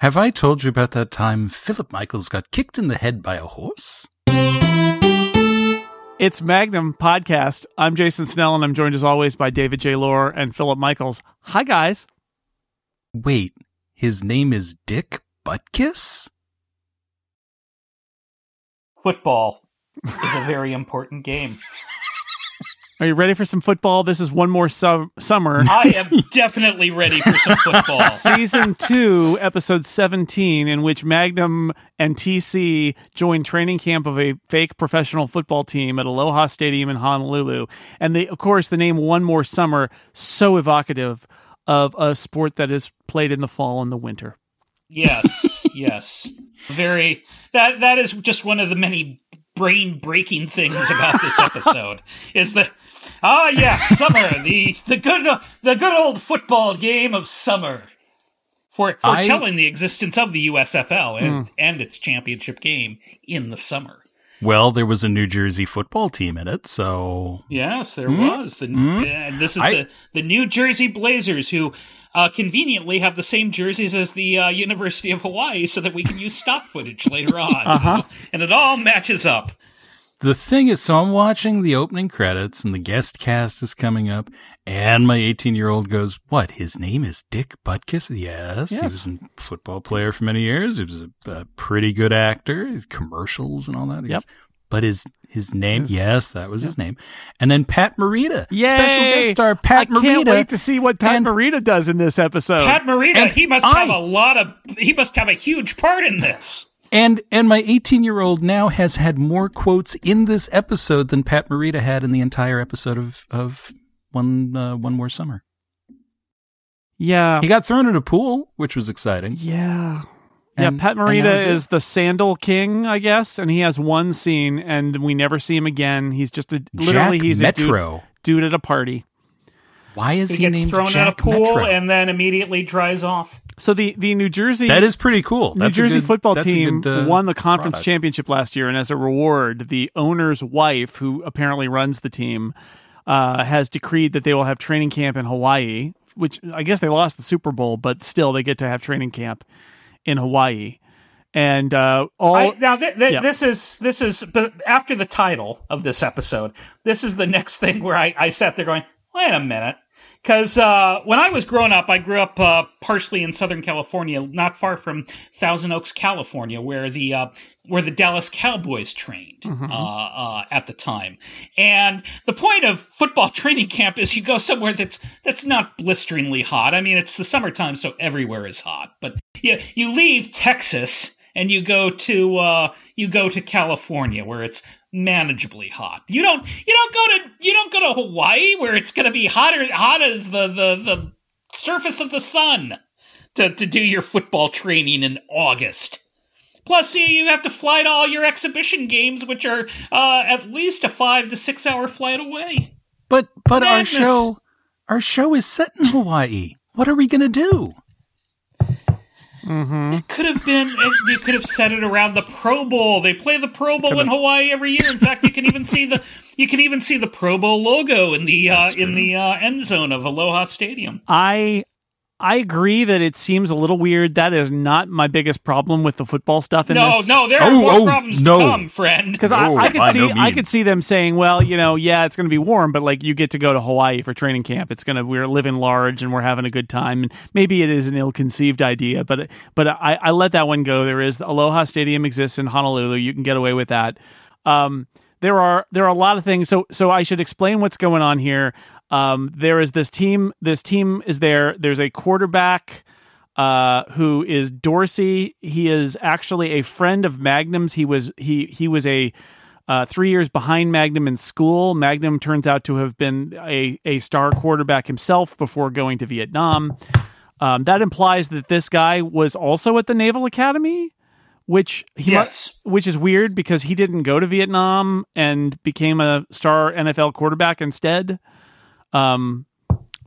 Have I told you about that time Philip Michaels got kicked in the head by a horse? It's Magnum Podcast. I'm Jason Snell, and I'm joined as always by David J. Loehr and Philip Michaels. Hi, guys. Wait, his name is Dick Butkus? Football is a very important game. Are you ready for some football? This is one more su- summer. I am definitely ready for some football. Season 2, episode 17, in which Magnum and TC join training camp of a fake professional football team at Aloha Stadium in Honolulu. And they, of course, the name One More Summer, so evocative of a sport that is played in the fall and the winter. Yes, yes. Very that that is just one of the many brain breaking things about this episode is that ah yes summer the the good the good old football game of summer for foretelling I, the existence of the USFL and, mm. and its championship game in the summer. Well, there was a New Jersey football team in it, so yes, there mm. was. The, mm. uh, this is I, the the New Jersey Blazers who uh, conveniently have the same jerseys as the uh, University of Hawaii so that we can use stock footage later on. Uh-huh. And it all matches up. The thing is, so I'm watching the opening credits and the guest cast is coming up, and my 18 year old goes, What? His name is Dick Butkus? Yes, yes. He was a football player for many years. He was a, a pretty good actor, His commercials and all that. Yep. But his his name, his, yes, that was his name. And then Pat Morita, Yay! special guest star Pat I Morita. can't wait to see what Pat and, Morita does in this episode. Pat Morita, he must I, have a lot of, he must have a huge part in this. And and my 18 year old now has had more quotes in this episode than Pat Morita had in the entire episode of of one uh, one more summer. Yeah, he got thrown in a pool, which was exciting. Yeah, and, yeah. Pat Morita is the Sandal King, I guess, and he has one scene, and we never see him again. He's just a literally Jack he's Metro. a dude, dude at a party. Why is he, he gets named thrown Jack in a pool Metro? and then immediately dries off? So the the New Jersey that is pretty cool. New Jersey good, football team good, uh, won the conference product. championship last year, and as a reward, the owner's wife, who apparently runs the team, uh, has decreed that they will have training camp in Hawaii. Which I guess they lost the Super Bowl, but still they get to have training camp in Hawaii. And uh, all I, now th- th- yeah. this is this is but after the title of this episode, this is the next thing where I, I sat there going, wait a minute, because uh, when I was growing up, I grew up uh, partially in Southern California, not far from Thousand Oaks, California, where the uh, where the Dallas Cowboys trained mm-hmm. Uh, uh, at the time. And the point of football training camp is you go somewhere that's that's not blisteringly hot. I mean, it's the summertime, so everywhere is hot. But you you leave Texas and you go to uh, you go to California where it's manageably hot. You don't you don't go to you don't go to Hawaii where it's going to be hotter hot as the the the surface of the sun to to do your football training in August. Plus, you, you have to fly to all your exhibition games, which are uh, at least a five to six hour flight away. But but Madness. our show our show is set in Hawaii. What are we going to do? Mm-hmm. It could have been. You could have set it around the Pro Bowl. They play the Pro Bowl in Hawaii every year. In fact, you can even see the you can even see the Pro Bowl logo in the uh, in the uh, end zone of Aloha Stadium. I I agree that it seems a little weird. That is not my biggest problem with the football stuff in no, this. No, there are oh, more oh, problems no. to come, friend. Because I, I, could see, no I could see them saying, "Well, you know, yeah, it's going to be warm, but like you get to go to Hawaii for training camp. It's gonna we're living large and we're having a good time. And maybe it is an ill-conceived idea, but but I, I let that one go. There is Aloha Stadium exists in Honolulu. You can get away with that. Um, there are there are a lot of things. So so I should explain what's going on here. Um, there is this team. This team is there. There's a quarterback uh, who is Dorsey. He is actually a friend of Magnum's. He was he he was a uh, three years behind Magnum in school. Magnum turns out to have been a a star quarterback himself before going to Vietnam. Um, that implies that this guy was also at the Naval Academy, which he yes. which is weird because he didn't go to Vietnam and became a star NFL quarterback instead. Um,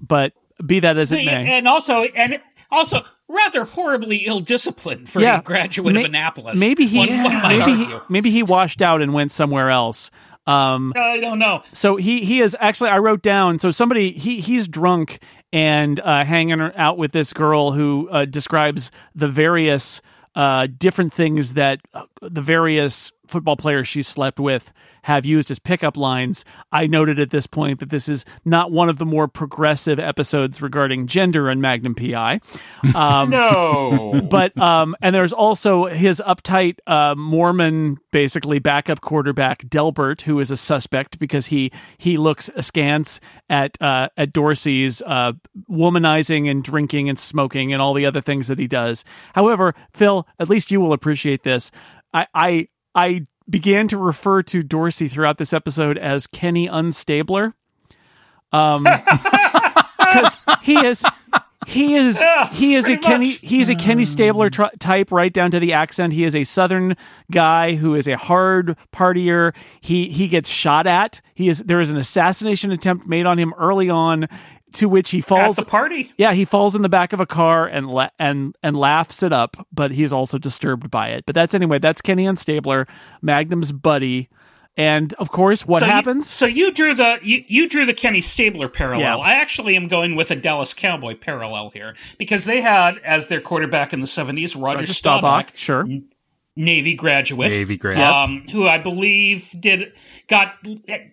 but be that as it may, and also and also rather horribly ill-disciplined for yeah, a graduate of Annapolis. Maybe he, one, one maybe he, maybe he washed out and went somewhere else. Um, I don't know. So he he is actually. I wrote down. So somebody he he's drunk and uh, hanging out with this girl who uh, describes the various uh, different things that uh, the various football players she slept with have used as pickup lines. I noted at this point that this is not one of the more progressive episodes regarding gender in Magnum PI. Um, no, but um, and there's also his uptight uh, Mormon, basically backup quarterback Delbert, who is a suspect because he he looks askance at uh, at Dorsey's uh, womanizing and drinking and smoking and all the other things that he does. However, Phil, at least you will appreciate this. I I, I began to refer to Dorsey throughout this episode as Kenny Unstabler. Um, because he is he is yeah, he is a Kenny much. he is a Kenny Stabler tr- type right down to the accent. He is a southern guy who is a hard partier. He he gets shot at. He is there is an assassination attempt made on him early on to which he falls at the party. Yeah, he falls in the back of a car and la- and and laughs it up, but he's also disturbed by it. But that's anyway. That's Kenny Unstabler, Magnum's buddy. And of course, what so happens? You, so you drew the you, you drew the Kenny Stabler parallel. Yeah. I actually am going with a Dallas Cowboy parallel here because they had as their quarterback in the seventies Roger, Roger Staubach, Staubach, sure, mm-hmm. Navy graduate, Navy graduate, um, who I believe did got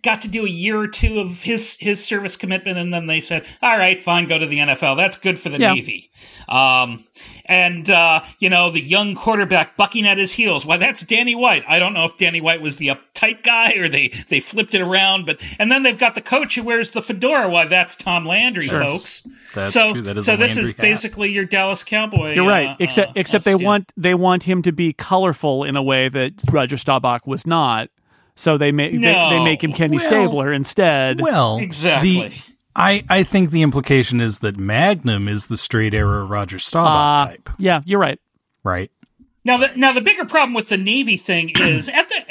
got to do a year or two of his his service commitment, and then they said, "All right, fine, go to the NFL. That's good for the yeah. Navy." Um, and uh, you know the young quarterback bucking at his heels. Why, that's Danny White. I don't know if Danny White was the uptight guy or they they flipped it around, but and then they've got the coach who wears the fedora. Why, that's Tom Landry, sure. folks. That's so, true. That is so this is hat. basically your Dallas Cowboy. You're right. Uh, except uh, except they want they want him to be colorful in a way that Roger Staubach was not. So they make no. they, they, make him Kenny well, Stabler instead. Well, exactly. The, I, I think the implication is that Magnum is the straight arrow Roger Staubach uh, type. Yeah, you're right. Right. Now the now the bigger problem with the Navy thing is at the at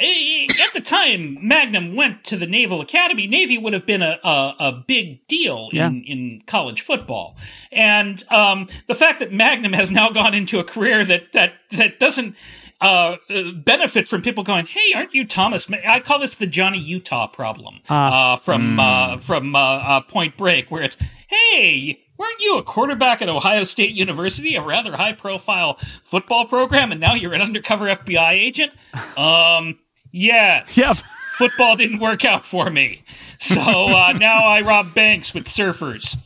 the time Magnum went to the Naval Academy, Navy would have been a a, a big deal in, yeah. in college football, and um, the fact that Magnum has now gone into a career that that that doesn't uh, benefit from people going, "Hey, aren't you Thomas?" I call this the Johnny Utah problem uh, uh, from mm. from uh, uh, Point Break, where it's, "Hey, weren't you a quarterback at Ohio State University, a rather high profile football program, and now you're an undercover FBI agent?" Um, yes. Yep. Football didn't work out for me, so now I rob banks with surfers.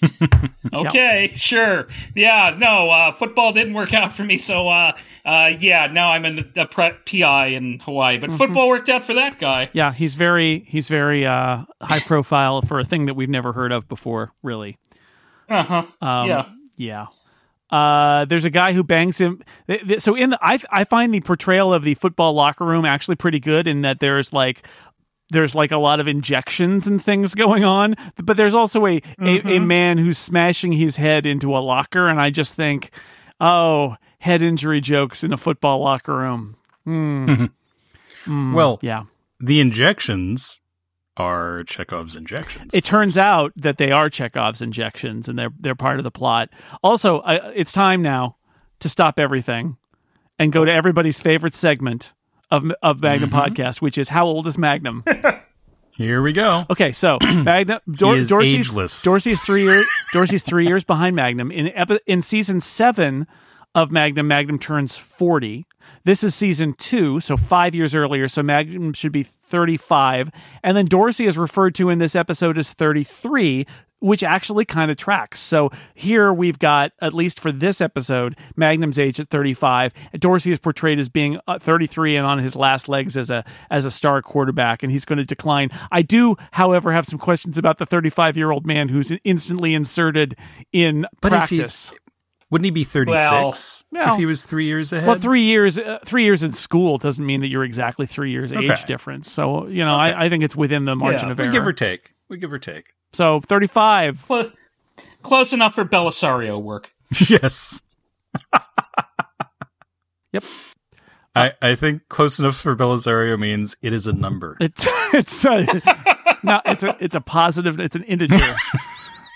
okay, yeah. sure. Yeah, no, uh, football didn't work out for me, so uh, uh, yeah, now I'm in the, PI in Hawaii. But mm-hmm. football worked out for that guy. Yeah, he's very he's very uh, high profile for a thing that we've never heard of before. Really. Uh huh. Um, yeah. Yeah. Uh, there's a guy who bangs him. So in the, I, I find the portrayal of the football locker room actually pretty good in that there's like there's like a lot of injections and things going on, but there's also a, mm-hmm. a, a, mm-hmm. man who's smashing his head into a locker. And I just think, oh, head injury jokes in a football locker room. Mm. mm, well, yeah. The injections are Chekhov's injections. It turns out that they are Chekhov's injections and they're, they're part of the plot. Also, uh, it's time now to stop everything and go to everybody's favorite segment of of Magnum mm-hmm. podcast, which is how old is Magnum? Here we go. Okay, so Magnum Dor- is Dorsey's, ageless. Dorsey's three years. Dorsey's three years behind Magnum. In epi- in season seven of Magnum, Magnum turns forty. This is season two, so five years earlier. So Magnum should be 35. And then Dorsey is referred to in this episode as 33 which actually kind of tracks. So here we've got, at least for this episode, Magnum's age at 35. Dorsey is portrayed as being uh, 33 and on his last legs as a as a star quarterback, and he's going to decline. I do, however, have some questions about the 35 year old man who's instantly inserted in but practice. Wouldn't he be 36 well, if he was three years ahead? Well, three years, uh, three years in school doesn't mean that you're exactly three years okay. age difference. So, you know, okay. I, I, think it's within the margin yeah, of error. We give or take. We give or take. So 35. Close, close enough for Bellisario work. yes. yep. I, I think close enough for Bellisario means it is a number. It's it's a, no, it's a it's a positive. It's an integer.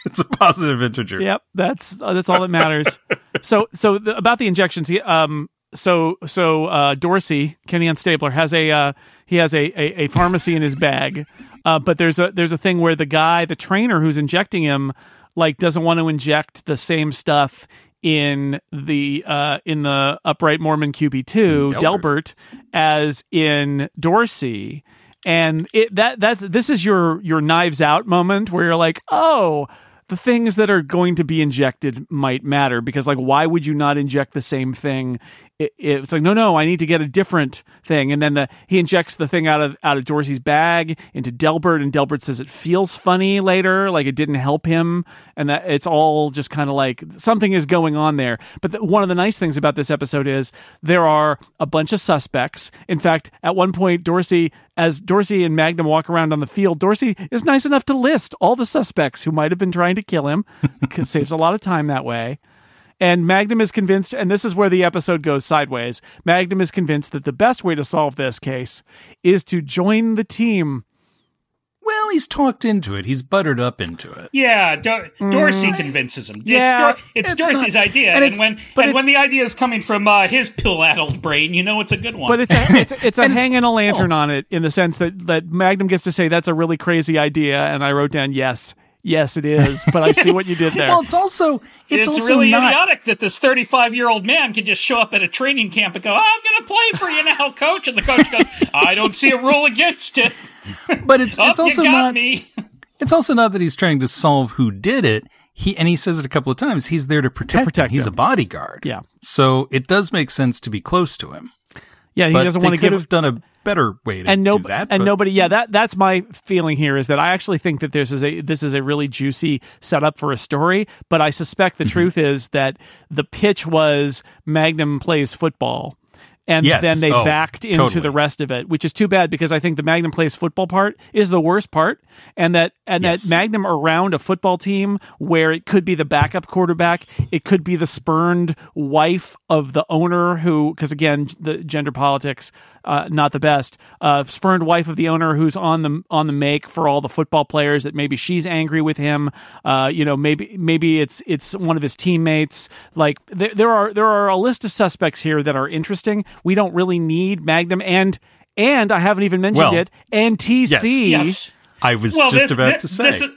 it's a positive integer. Yep, that's that's all that matters. so so the, about the injections, he, um, so so uh, Dorsey Kenny Unstabler has a uh, he has a, a, a pharmacy in his bag uh, but there's a there's a thing where the guy, the trainer who's injecting him, like doesn't want to inject the same stuff in the uh, in the upright Mormon QB two Delbert. Delbert as in Dorsey, and it that that's this is your your knives out moment where you're like, oh, the things that are going to be injected might matter because like why would you not inject the same thing it, it's like no no i need to get a different thing. And then the, he injects the thing out of out of dorsey's bag into delbert and delbert says it feels funny later like it didn't help him. And that it's all just kind of like something is going on there. But the, one of the nice things about this episode is there are a bunch of suspects. In fact at one point dorsey as dorsey and magnum walk around on the field dorsey is nice enough to list all the suspects who might have been trying to kill him. Saves a lot of time that way and Magnum is convinced, and this is where the episode goes sideways. Magnum is convinced that the best way to solve this case is to join the team. Well, he's talked into it. He's buttered up into it. Yeah, Do- Dorsey mm. convinces him. Yeah, it's, Dor- it's, it's Dorsey's not, idea, and, and when and when the idea is coming from uh, his pill-addled brain, you know it's a good one. But it's a, it's, it's a hanging a lantern oh. on it in the sense that that Magnum gets to say that's a really crazy idea, and I wrote down yes, Yes, it is. But I see what you did there. well, it's also it's, it's also really not... idiotic that this 35 year old man can just show up at a training camp and go, "I'm going to play for you now, coach," and the coach goes, "I don't see a rule against it." But it's oh, it's also not. Me. it's also not that he's trying to solve who did it. He and he says it a couple of times. He's there to protect. To protect him. He's a bodyguard. Yeah. So it does make sense to be close to him. Yeah, he but doesn't want to give. Have done a better way to and no, do that. And but. nobody, yeah, that that's my feeling here is that I actually think that this is a this is a really juicy setup for a story. But I suspect the mm-hmm. truth is that the pitch was Magnum plays football and yes. then they oh, backed into totally. the rest of it, which is too bad because I think the Magnum plays football part is the worst part, and that and yes. that Magnum around a football team where it could be the backup quarterback, it could be the spurned wife of the owner who, because again, the gender politics, uh, not the best. Uh, spurned wife of the owner who's on the on the make for all the football players that maybe she's angry with him. Uh, you know, maybe maybe it's it's one of his teammates. Like there, there are there are a list of suspects here that are interesting we don't really need Magnum and and I haven't even mentioned well, it and TC. Yes, yes. I was well, just this, about this, to say. This is,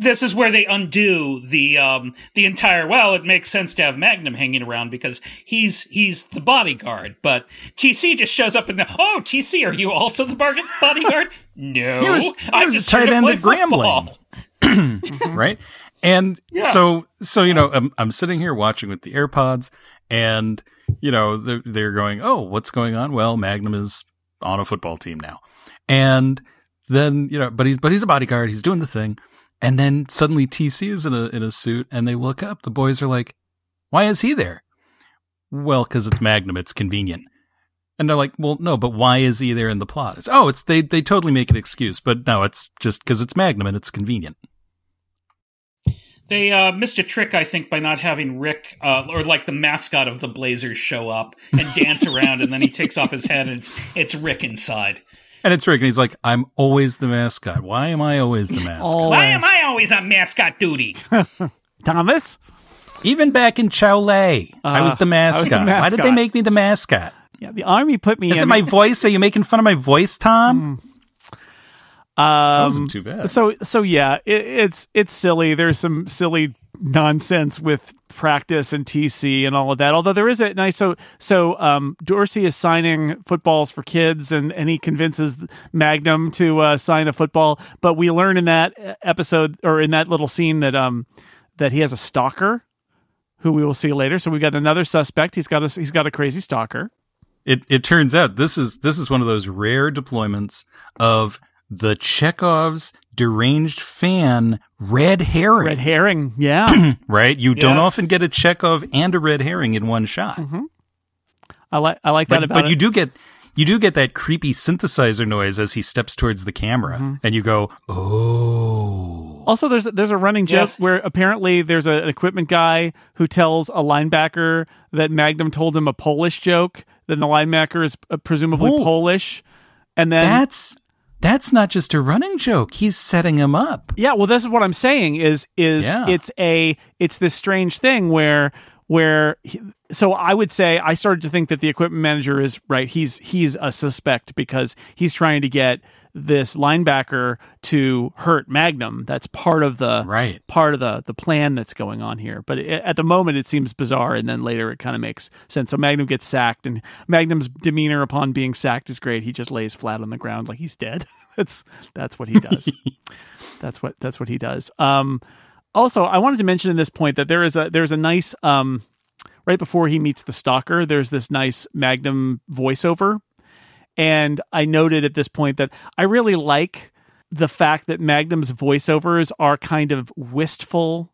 this is where they undo the um the entire well it makes sense to have magnum hanging around because he's he's the bodyguard but tc just shows up and the oh tc are you also the bodyguard no he was, he I'm was a tight end at grambling right and yeah. so so you know I'm, I'm sitting here watching with the airpods and you know, they're, they're going, oh, what's going on? Well, Magnum is on a football team now. And then, you know, but he's, but he's a bodyguard. He's doing the thing. And then suddenly TC is in a, in a suit and they look up. The boys are like, why is he there? Well, cause it's Magnum. It's convenient. And they're like, well, no, but why is he there in the plot? It's, oh, it's, they, they totally make an excuse, but no, it's just cause it's Magnum and it's convenient. They uh, missed a trick, I think, by not having Rick uh, or like the mascot of the Blazers show up and dance around, and then he takes off his head and it's it's Rick inside. And it's Rick, and he's like, "I'm always the mascot. Why am I always the mascot? Why am I always on mascot duty?" Thomas, even back in Chow uh, I was the mascot. Was the mascot. Why did they make me the mascot? Yeah, the army put me. Is in. it my voice? Are you making fun of my voice, Tom? Mm. Um, wasn't too bad. So so yeah, it, it's it's silly. There's some silly nonsense with practice and TC and all of that. Although there is a nice so so um, Dorsey is signing footballs for kids and and he convinces Magnum to uh, sign a football. But we learn in that episode or in that little scene that um that he has a stalker who we will see later. So we got another suspect. He's got a he's got a crazy stalker. It it turns out this is this is one of those rare deployments of the Chekhov's deranged fan red herring. Red herring, yeah. right? You yes. don't often get a Chekhov and a red herring in one shot. Mm-hmm. I like I like that but, about but it. you do get you do get that creepy synthesizer noise as he steps towards the camera mm-hmm. and you go, "Oh." Also there's there's a running joke yes. where apparently there's a, an equipment guy who tells a linebacker that Magnum told him a Polish joke, then the linebacker is uh, presumably. Polish. And then That's that's not just a running joke. He's setting him up. Yeah, well, this is what I'm saying is is yeah. it's a it's this strange thing where where he, so I would say I started to think that the equipment manager is right. He's he's a suspect because he's trying to get this linebacker to hurt Magnum. That's part of the right part of the the plan that's going on here. But it, at the moment, it seems bizarre, and then later it kind of makes sense. So Magnum gets sacked, and Magnum's demeanor upon being sacked is great. He just lays flat on the ground like he's dead. that's that's what he does. that's what that's what he does. Um, also, I wanted to mention in this point that there is a there's a nice um, right before he meets the stalker. There's this nice Magnum voiceover and I noted at this point that I really like the fact that Magnum's voiceovers are kind of wistful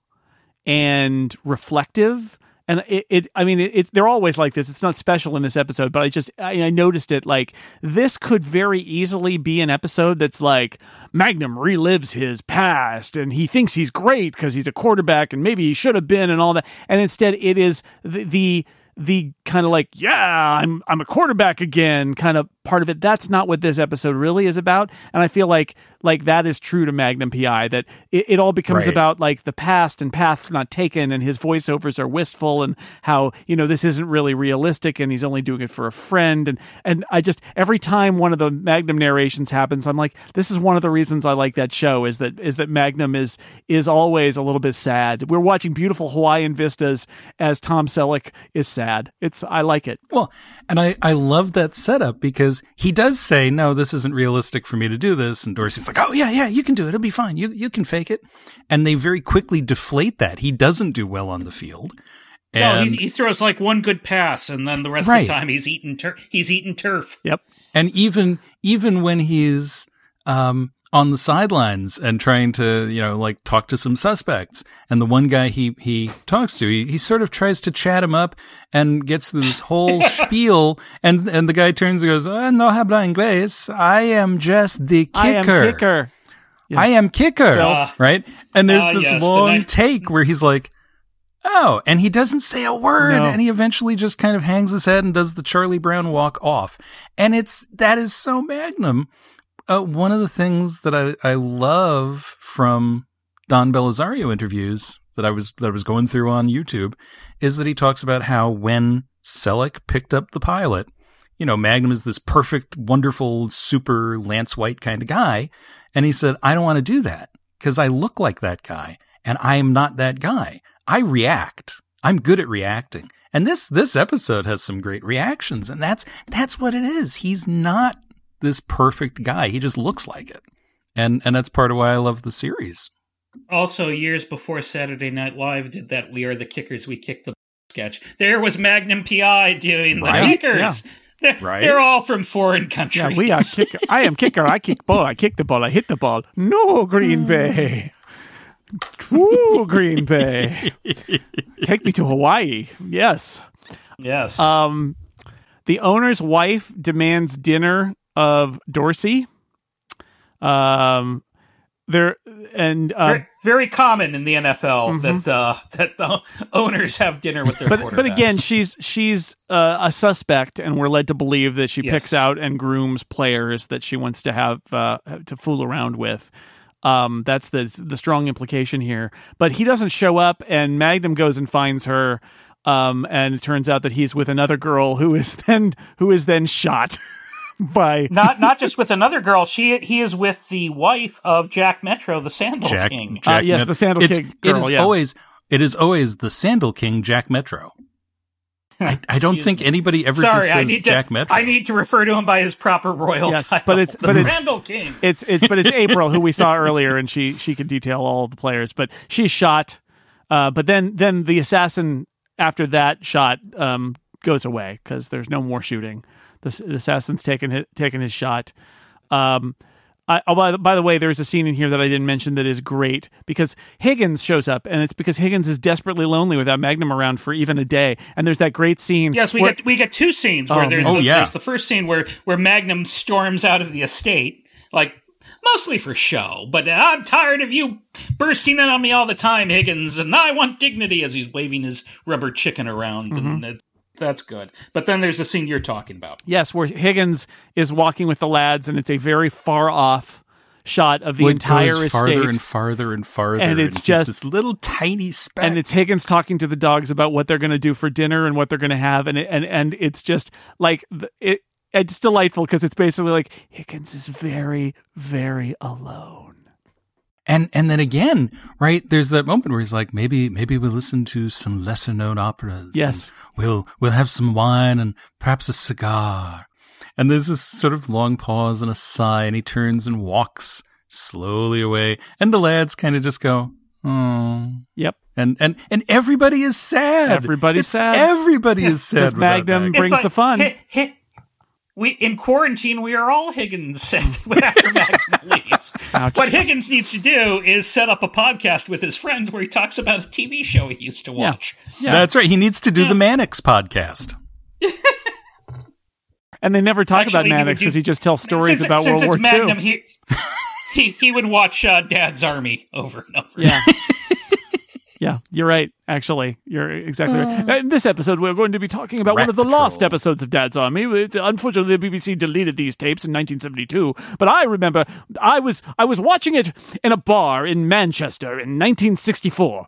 and reflective. And it, it I mean, it, it, they're always like this. It's not special in this episode, but I just, I, I noticed it. Like, this could very easily be an episode that's like Magnum relives his past and he thinks he's great because he's a quarterback and maybe he should have been and all that. And instead, it is the, the the kind of like yeah i'm i'm a quarterback again kind of part of it that's not what this episode really is about and i feel like like that is true to Magnum PI that it, it all becomes right. about like the past and paths not taken and his voiceovers are wistful and how you know this isn't really realistic and he's only doing it for a friend and and I just every time one of the Magnum narrations happens I'm like this is one of the reasons I like that show is that is that Magnum is is always a little bit sad. We're watching beautiful Hawaiian vistas as Tom Selleck is sad. It's I like it. Well, and I I love that setup because he does say no this isn't realistic for me to do this and Dorsey's like, oh yeah, yeah, you can do it. It'll be fine. You you can fake it. And they very quickly deflate that. He doesn't do well on the field. And, no, he, he, throws like one good pass, and then the rest right. of the time he's eating tur- he's eating turf. Yep. And even even when he's um, on the sidelines and trying to, you know, like talk to some suspects. And the one guy he, he talks to, he, he sort of tries to chat him up and gets through this whole spiel. And, and the guy turns and goes, oh, no habla inglés. I am just the kicker. I am kicker. Yeah. I am kicker. Uh, right. And there's uh, this yes, long take where he's like, Oh, and he doesn't say a word no. and he eventually just kind of hangs his head and does the Charlie Brown walk off. And it's, that is so magnum uh, one of the things that I, I love from Don Bellisario interviews that I was that I was going through on YouTube is that he talks about how when Selleck picked up the pilot, you know, Magnum is this perfect, wonderful, super Lance White kind of guy, and he said, "I don't want to do that because I look like that guy, and I am not that guy. I react. I'm good at reacting." And this this episode has some great reactions, and that's that's what it is. He's not this perfect guy. He just looks like it. And and that's part of why I love the series. Also, years before Saturday Night Live did that "We Are the Kickers, We Kick the" sketch, there was Magnum PI doing the right? kickers. Yeah. They're, right. they're all from foreign countries. Yeah, we are kicker. I am kicker. I kick ball. I kick the ball. I hit the ball. No, Green Bay. Ooh, Green Bay. Take me to Hawaii. Yes. Yes. Um, the owner's wife demands dinner of Dorsey. Um, there and uh, very, very, common in the NFL mm-hmm. that uh, that the owners have dinner with their. But, but again, she's she's uh, a suspect, and we're led to believe that she yes. picks out and grooms players that she wants to have uh, to fool around with. Um, that's the the strong implication here. But he doesn't show up, and Magnum goes and finds her. Um, and it turns out that he's with another girl who is then who is then shot. by not not just with another girl. She he is with the wife of Jack Metro, the Sandal Jack, King. Jack uh, yes, Met- the Sandal it's, King. Girl, it is yeah. always it is always the Sandal King, Jack Metro. I, I don't think anybody ever Sorry, I need Jack to, Metro. I need to refer to him by his proper royal yes, title. But it's the but Sandal it's, King. It's it's but it's April who we saw earlier, and she she can detail all the players. But she's shot. Uh, but then then the assassin after that shot um, goes away because there's no more shooting. The, the assassin's taken his, taken his shot. Um, I, oh, by, the, by the way, there's a scene in here that I didn't mention that is great because Higgins shows up, and it's because Higgins is desperately lonely without Magnum around for even a day. And there's that great scene. Yes, we where, get we get two scenes where oh, there's, oh, the, yeah. there's the first scene where where Magnum storms out of the estate, like mostly for show. But I'm tired of you bursting in on me all the time, Higgins, and I want dignity as he's waving his rubber chicken around. Mm-hmm. And that's good. But then there's the scene you're talking about. Yes, where Higgins is walking with the lads, and it's a very far off shot of the Wood entire goes estate. farther and farther and farther, And it's he's just- this little tiny speck. and it's Higgins talking to the dogs about what they're going to do for dinner and what they're going to have, and it, and and it's just like it. It's delightful because it's basically like Higgins is very, very alone. And and then again, right? There's that moment where he's like, maybe maybe we'll listen to some lesser known operas. Yes. we'll we'll have some wine and perhaps a cigar. And there's this sort of long pause and a sigh, and he turns and walks slowly away. And the lads kind of just go, oh. Yep. And and and everybody is sad. Everybody's It's- sad. Everybody is sad. Because Magnum Magnum. brings the fun. Hi- hi- we in quarantine, we are all Higgins after Magnum leaves. Ouch. What Higgins needs to do is set up a podcast with his friends where he talks about a TV show he used to watch. Yeah. That's right. He needs to do the Mannix podcast. And they never talk Actually, about he would Maddox do- because he just tells stories since, about since World War Magnum, II. he, he he would watch uh, Dad's Army over and over. Yeah. Yeah, you're right. Actually, you're exactly right. In this episode, we're going to be talking about one of the lost episodes of Dad's Army. Unfortunately, the BBC deleted these tapes in 1972, but I remember I was I was watching it in a bar in Manchester in 1964.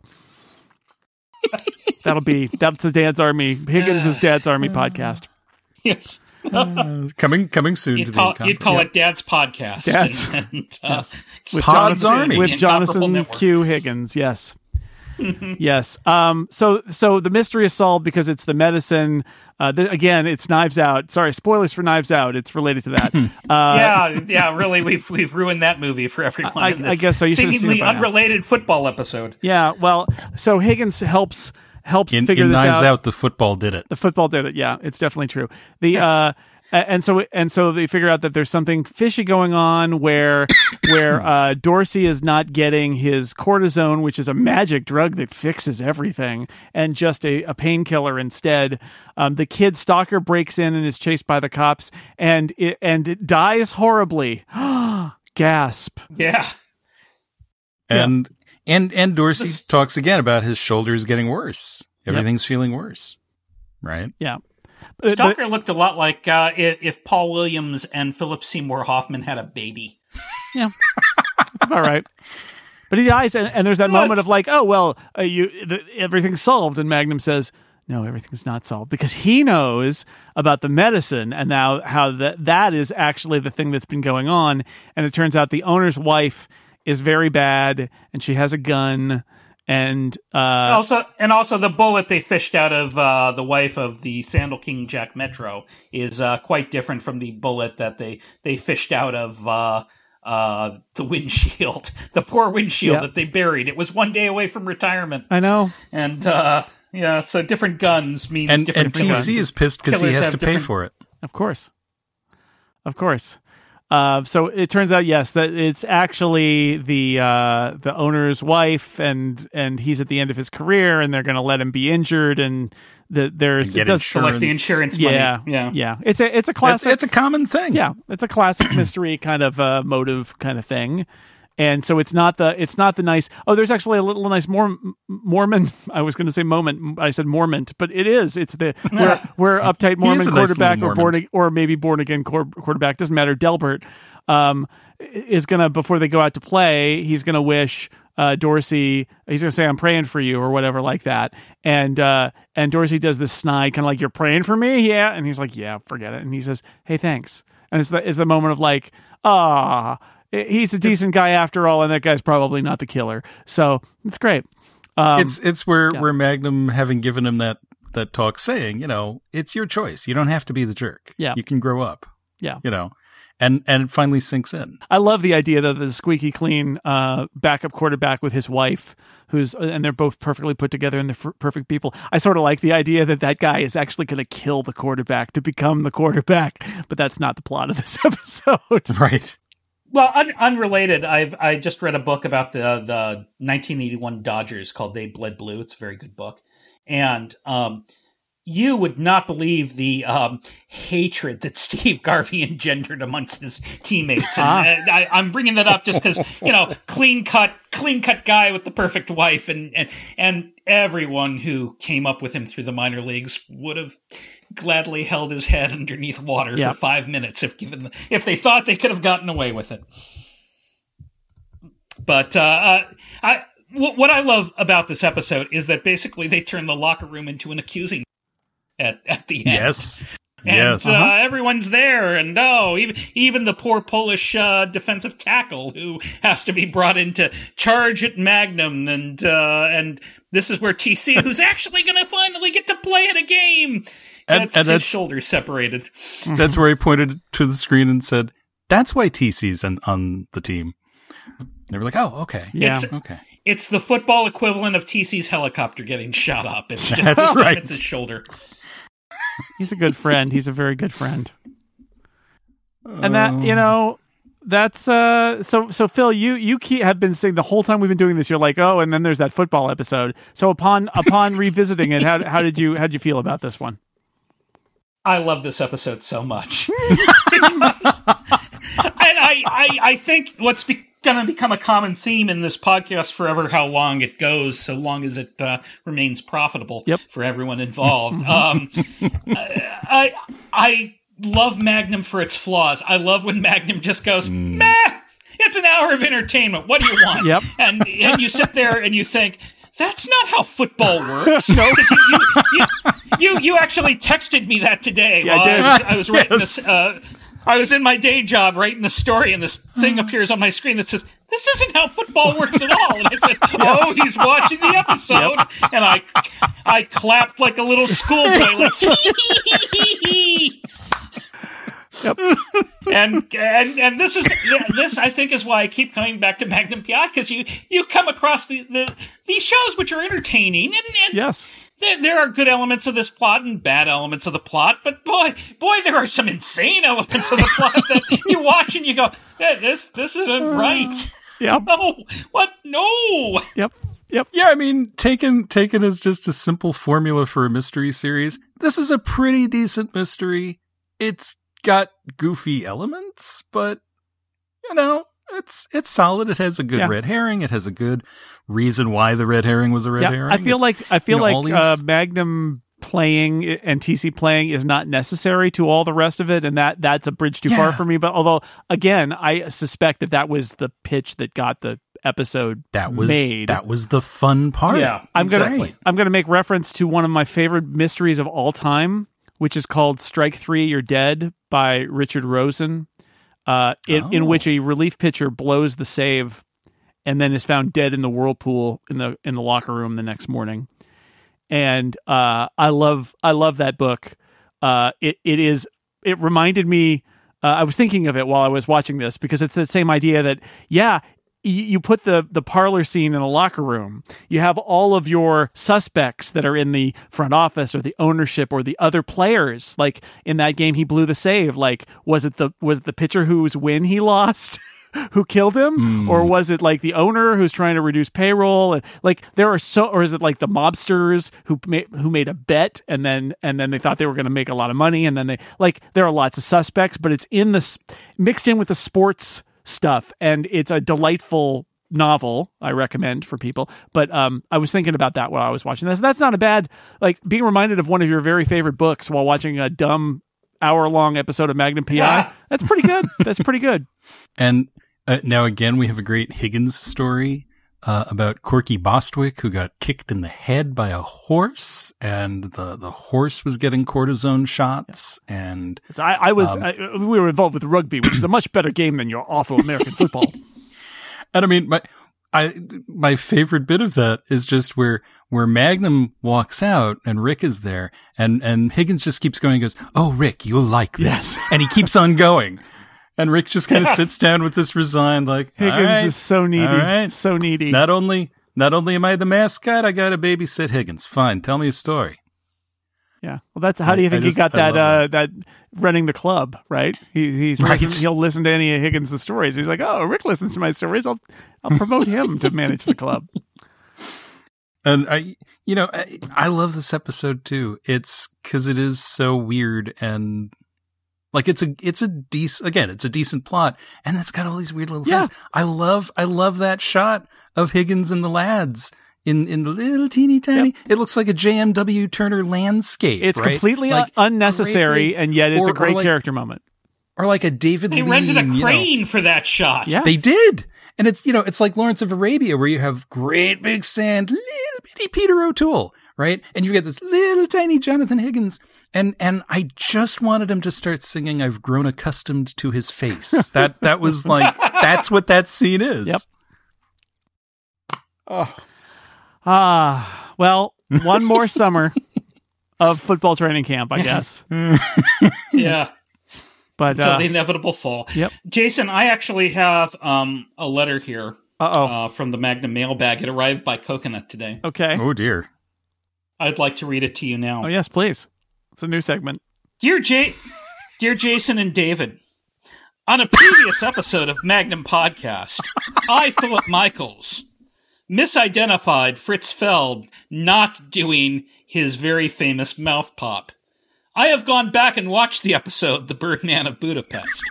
That'll be that's the Dad's Army Higgins' Dad's Army podcast. Yes. Coming coming soon to You'd the call, Incom- you'd call yeah. it Dad's Podcast. Dad's- And, and, uh, with Pod's Jonathan, Army. with The Incomparable Jonathan Network. Q Higgins. Yes. Yes. Um. So so the mystery is solved because it's the medicine. Uh. The, again, it's Knives Out. Sorry, spoilers for Knives Out. It's related to that. Uh, yeah, yeah, really, we've we've ruined that movie for everyone. I- in I guess so. You should have seen it seemingly by now. unrelated football episode. Yeah. Well, so Higgins helps helps in, figure in this Knives out. out. The football did it. The football did it. Yeah, it's definitely true. The uh, a- and so and so they figure out that there's something fishy going on where where uh, Dorsey is not getting his cortisone, which is a magic drug that fixes everything, and just a, a painkiller instead. Um, the kid stalker breaks in and is chased by the cops, and it, and it dies horribly. Gasp! Yeah, And and and Dorsey This- talks again about his shoulders getting worse. Everything's feeling worse. Right? Yeah. But- but- Stalker looked a lot like uh, if, if Paul Williams and Philip Seymour Hoffman had a baby. Yeah, all right. But he dies, and, and there's that No, moment it's- of like, oh well, uh, you the, everything's solved, and Magnum says, no, everything's not solved. Because he knows about the medicine and now how that that is actually the thing that's been going on, and it turns out the owner's wife is very bad, and she has a gun, and uh, also, and also the bullet they fished out of uh, the wife of the Sandal King Jack Metro is uh, quite different from the bullet that they they fished out of. Uh, uh, the windshield, the poor windshield Yeah. that they buried. It was one day away from retirement. I know, And uh yeah, so different guns means And different and guns. TC is pissed because he has to pay different- for it. of course, of course. Uh, so it turns out, yes, that it's actually the uh, the owner's wife, and and he's at the end of his career, and they're going to let him be injured, and that there's it does insurance. collect the insurance money. yeah, yeah. yeah. It's a it's a It's, classic. it's a common thing. yeah, it's a classic mystery kind of uh, motive kind of thing. And so it's not the it's not the nice. Oh, there's actually a little nice Mor- Mormon. I was going to say moment. I said Mormon, but it is. It's the where where uptight Mormon nice quarterback little or born or maybe born again quarterback doesn't matter. Delbert um, is gonna before they go out to play. He's gonna wish uh, Dorsey. He's gonna say, "I'm praying for you" or whatever like that. And uh, and Dorsey does this snide kind of like, "You're praying for me, yeah?" And he's like, "Yeah, forget it." And he says, "Hey, thanks." And it's the it's the moment of like, ah, he's a decent guy after all, and that guy's probably not the killer. So it's great. Um, it's it's where yeah. where Magnum having given him that that talk saying, you know, it's your choice. You don't have to be the jerk. Yeah. You can grow up. Yeah. You know. And and it finally sinks in. I love the idea that the squeaky clean uh, backup quarterback with his wife, who's and they're both perfectly put together and they're f- perfect people. I sort of like the idea that that guy is actually going to kill the quarterback to become the quarterback, but that's not the plot of this episode. Right. Well, un- unrelated, I've I just read a book about the the 1981 Dodgers called "They Bled Blue." It's a very good book, and um, you would not believe the um, hatred that Steve Garvey engendered amongst his teammates. And Ah. uh, I, I'm bringing that up just because you know, clean cut, clean cut guy with the perfect wife, and and and everyone who came up with him through the minor leagues would have gladly held his head underneath water Yeah. for five minutes if given the, if they thought they could have gotten away with it. But uh, uh, I what I love about this episode is that basically they turn the locker room into an accusing at at the end. Yes. And yes. uh, uh-huh. everyone's there, and oh, even even the poor Polish uh, defensive tackle who has to be brought in to charge at Magnum, and uh, and this is where TC, who's actually going to finally get to play in a game, and, gets and his shoulders separated. That's where he pointed to the screen and said, "That's why TC's on, on the team." They were like, "Oh, okay, yeah, it's, okay." It's the football equivalent of TC's helicopter getting shot up. It's just That's right. It's his shoulder. He's a good friend. He's a very good friend. And that you know, that's uh. So so Phil, you you keep, have been saying the whole time we've been doing this. You're like, oh, and then there's that football episode. So upon upon revisiting it, how how did you how did you feel about this one? I love this episode so much. and I, I, I think what's be- going to become a common theme in this podcast forever how long it goes, so long as it uh, remains profitable yep. for everyone involved. um, I, I love Magnum for its flaws. I love when Magnum just goes, mm. meh, it's an hour of entertainment. What do you want? Yep. And, and you sit there and you think, that's not how football works. no, you, you, you, you, actually texted me that today. Yeah, I, I, was, I was writing yes. this. Uh, I was in my day job writing the story, and this thing appears on my screen that says, "This isn't how football works at all." And I said, "Oh, he's watching the episode," yep. and I, I clapped like a little schoolboy, like Yep. and and and this is this I think is why I keep coming back to Magnum PI because you you come across the, the these shows which are entertaining and, and yes there, there, are good elements of this plot and bad elements of the plot, but boy, boy, there are some insane elements of the plot that you watch and you go, this, this isn't uh, right. Yep. No. What? No. Yep. Yep. Yeah, I mean, taken taken as just a simple formula for a mystery series, this is a pretty decent mystery. It's got goofy elements, but you know, it's it's solid. It has a good yeah. red herring. It has a good reason why the red herring was a red yeah, herring. I feel it's, like I feel you know, like uh, Magnum playing and TC playing is not necessary to all the rest of it, and that that's a bridge too yeah. far for me. But although again, I suspect that that was the pitch that got the episode that was made. that was the fun part. Yeah, I'm exactly. gonna I'm gonna make reference to one of my favorite mysteries of all time, which is called Strike Three, You're Dead by Richard Rosen, uh, in, oh. in which a relief pitcher blows the save and then is found dead in the whirlpool in the in the locker room the next morning. And uh, I love I love that book. Uh, it it is it reminded me. Uh, I was thinking of it while I was watching this because it's the same idea that yeah, you put the the parlor scene in a locker room. You have all of your suspects that are in the front office or the ownership or the other players. Like in that game, he blew the save. Like was it the was it the pitcher whose win he lost? who killed him mm. or was it like the owner who's trying to reduce payroll and like there are so or is it like the mobsters who made who made a bet and then and then they thought they were going to make a lot of money and then they like there are lots of suspects but it's in this mixed in with the sports stuff, and it's a delightful novel I recommend for people. But um, I was thinking about that while I was watching this. That's not a bad like being reminded of one of your very favorite books while watching a dumb hour long episode of Magnum PI. Yeah. That's pretty good. That's pretty good. And uh, now again, we have a great Higgins story. Uh, about Corky Bostwick, who got kicked in the head by a horse, and the, the horse was getting cortisone shots. And so I, I, was, um, I, we were involved with rugby, which is a much better game than your awful American football. And I mean, my, I, my favorite bit of that is just where, where Magnum walks out and Rick is there and, and Higgins just keeps going and goes, Oh, Rick, you'll like this. Yes. and he keeps on going. And Rick just kind of yes. sits down with this resigned, like Higgins right, is so needy, right. so needy. Not only, not only am I the mascot, I got to babysit Higgins. Fine, tell me a story. Yeah, well, that's how do you think he got that, uh, that, that running the club? Right? He, he's right. Listen, he'll listen to any of Higgins' stories. He's like, oh, Rick listens to my stories. I'll I'll promote him to manage the club. And I, you know, I, I love this episode too. It's because it is so weird and like it's a it's a decent again, it's a decent plot, and it's got all these weird little yeah. things. I love I love that shot of Higgins and the lads in in the little teeny tiny. Yep. It looks like a JMW Turner landscape. It's right? completely like, unnecessary, and yet it's or, a great like, character moment. Or like a David. They Lee, rented a crane you know, for that shot. Yeah, they did. And it's, you know, it's like Lawrence of Arabia where you have great big sand, little bitty Peter O'Toole, right? And you get this little tiny Jonathan Higgins. And, and I just wanted him to start singing I've grown accustomed to his face. that, that was like, that's what that scene is. Yep. Oh. Ah, well, one more summer of football training camp, I guess. yeah. But Until uh, the inevitable fall. Yep. Jason, I actually have um, a letter here uh-oh. uh, from the Magnum mailbag. It arrived by coconut today. Okay. Oh dear. I'd like to read it to you now. Oh yes, please. It's a new segment. Dear J Dear Jason and David, on a previous episode of Magnum Podcast, I, Philip Michaels, misidentified Fritz Feld not doing his very famous mouth pop. I have gone back and watched the episode The Birdman of Budapest.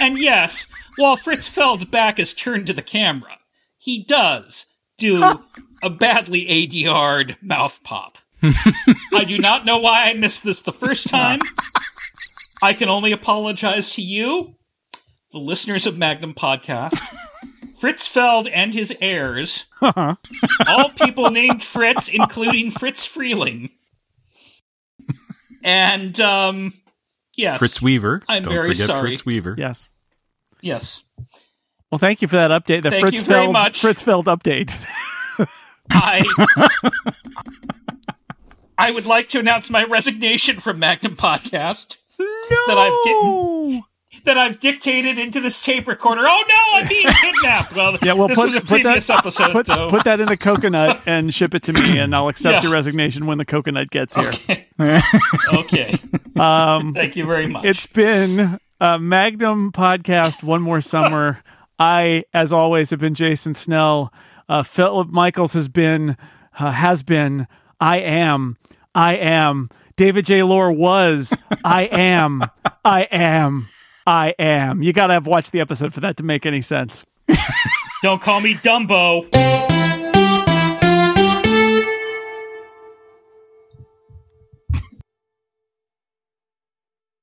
And yes, while Fritz Feld's back is turned to the camera, he does do a badly ADR'd mouth pop. I do not know why I missed this the first time. I can only apologize to you, the listeners of Magnum Podcast, Fritz Feld and his heirs, all people named Fritz, including Fritz Freleng. And um yes. Fritz Weaver. I'm Don't very forget sorry. Fritz Weaver. Yes. Yes. Well, thank you for that update. The Thank Fritz you very Feld much. Fritz Feld update. I I would like to announce my resignation from Magnum Podcast. No. That I've that I've dictated into this tape recorder. Oh no, I'm being kidnapped. Well, Yeah, well, this put, put that episode, put, though. put that in a coconut and ship it to me, and I'll accept Yeah. your resignation when the coconut gets here. okay. Um, Thank you very much. It's been a Magnum podcast one more summer. I, as always, have been Jason Snell. Uh, Philip Michaels has been, uh, has been, I am, I am. David J. Loehr was, I am, I am, I am. You got to have watched the episode for that to make any sense. Don't call me Dumbo.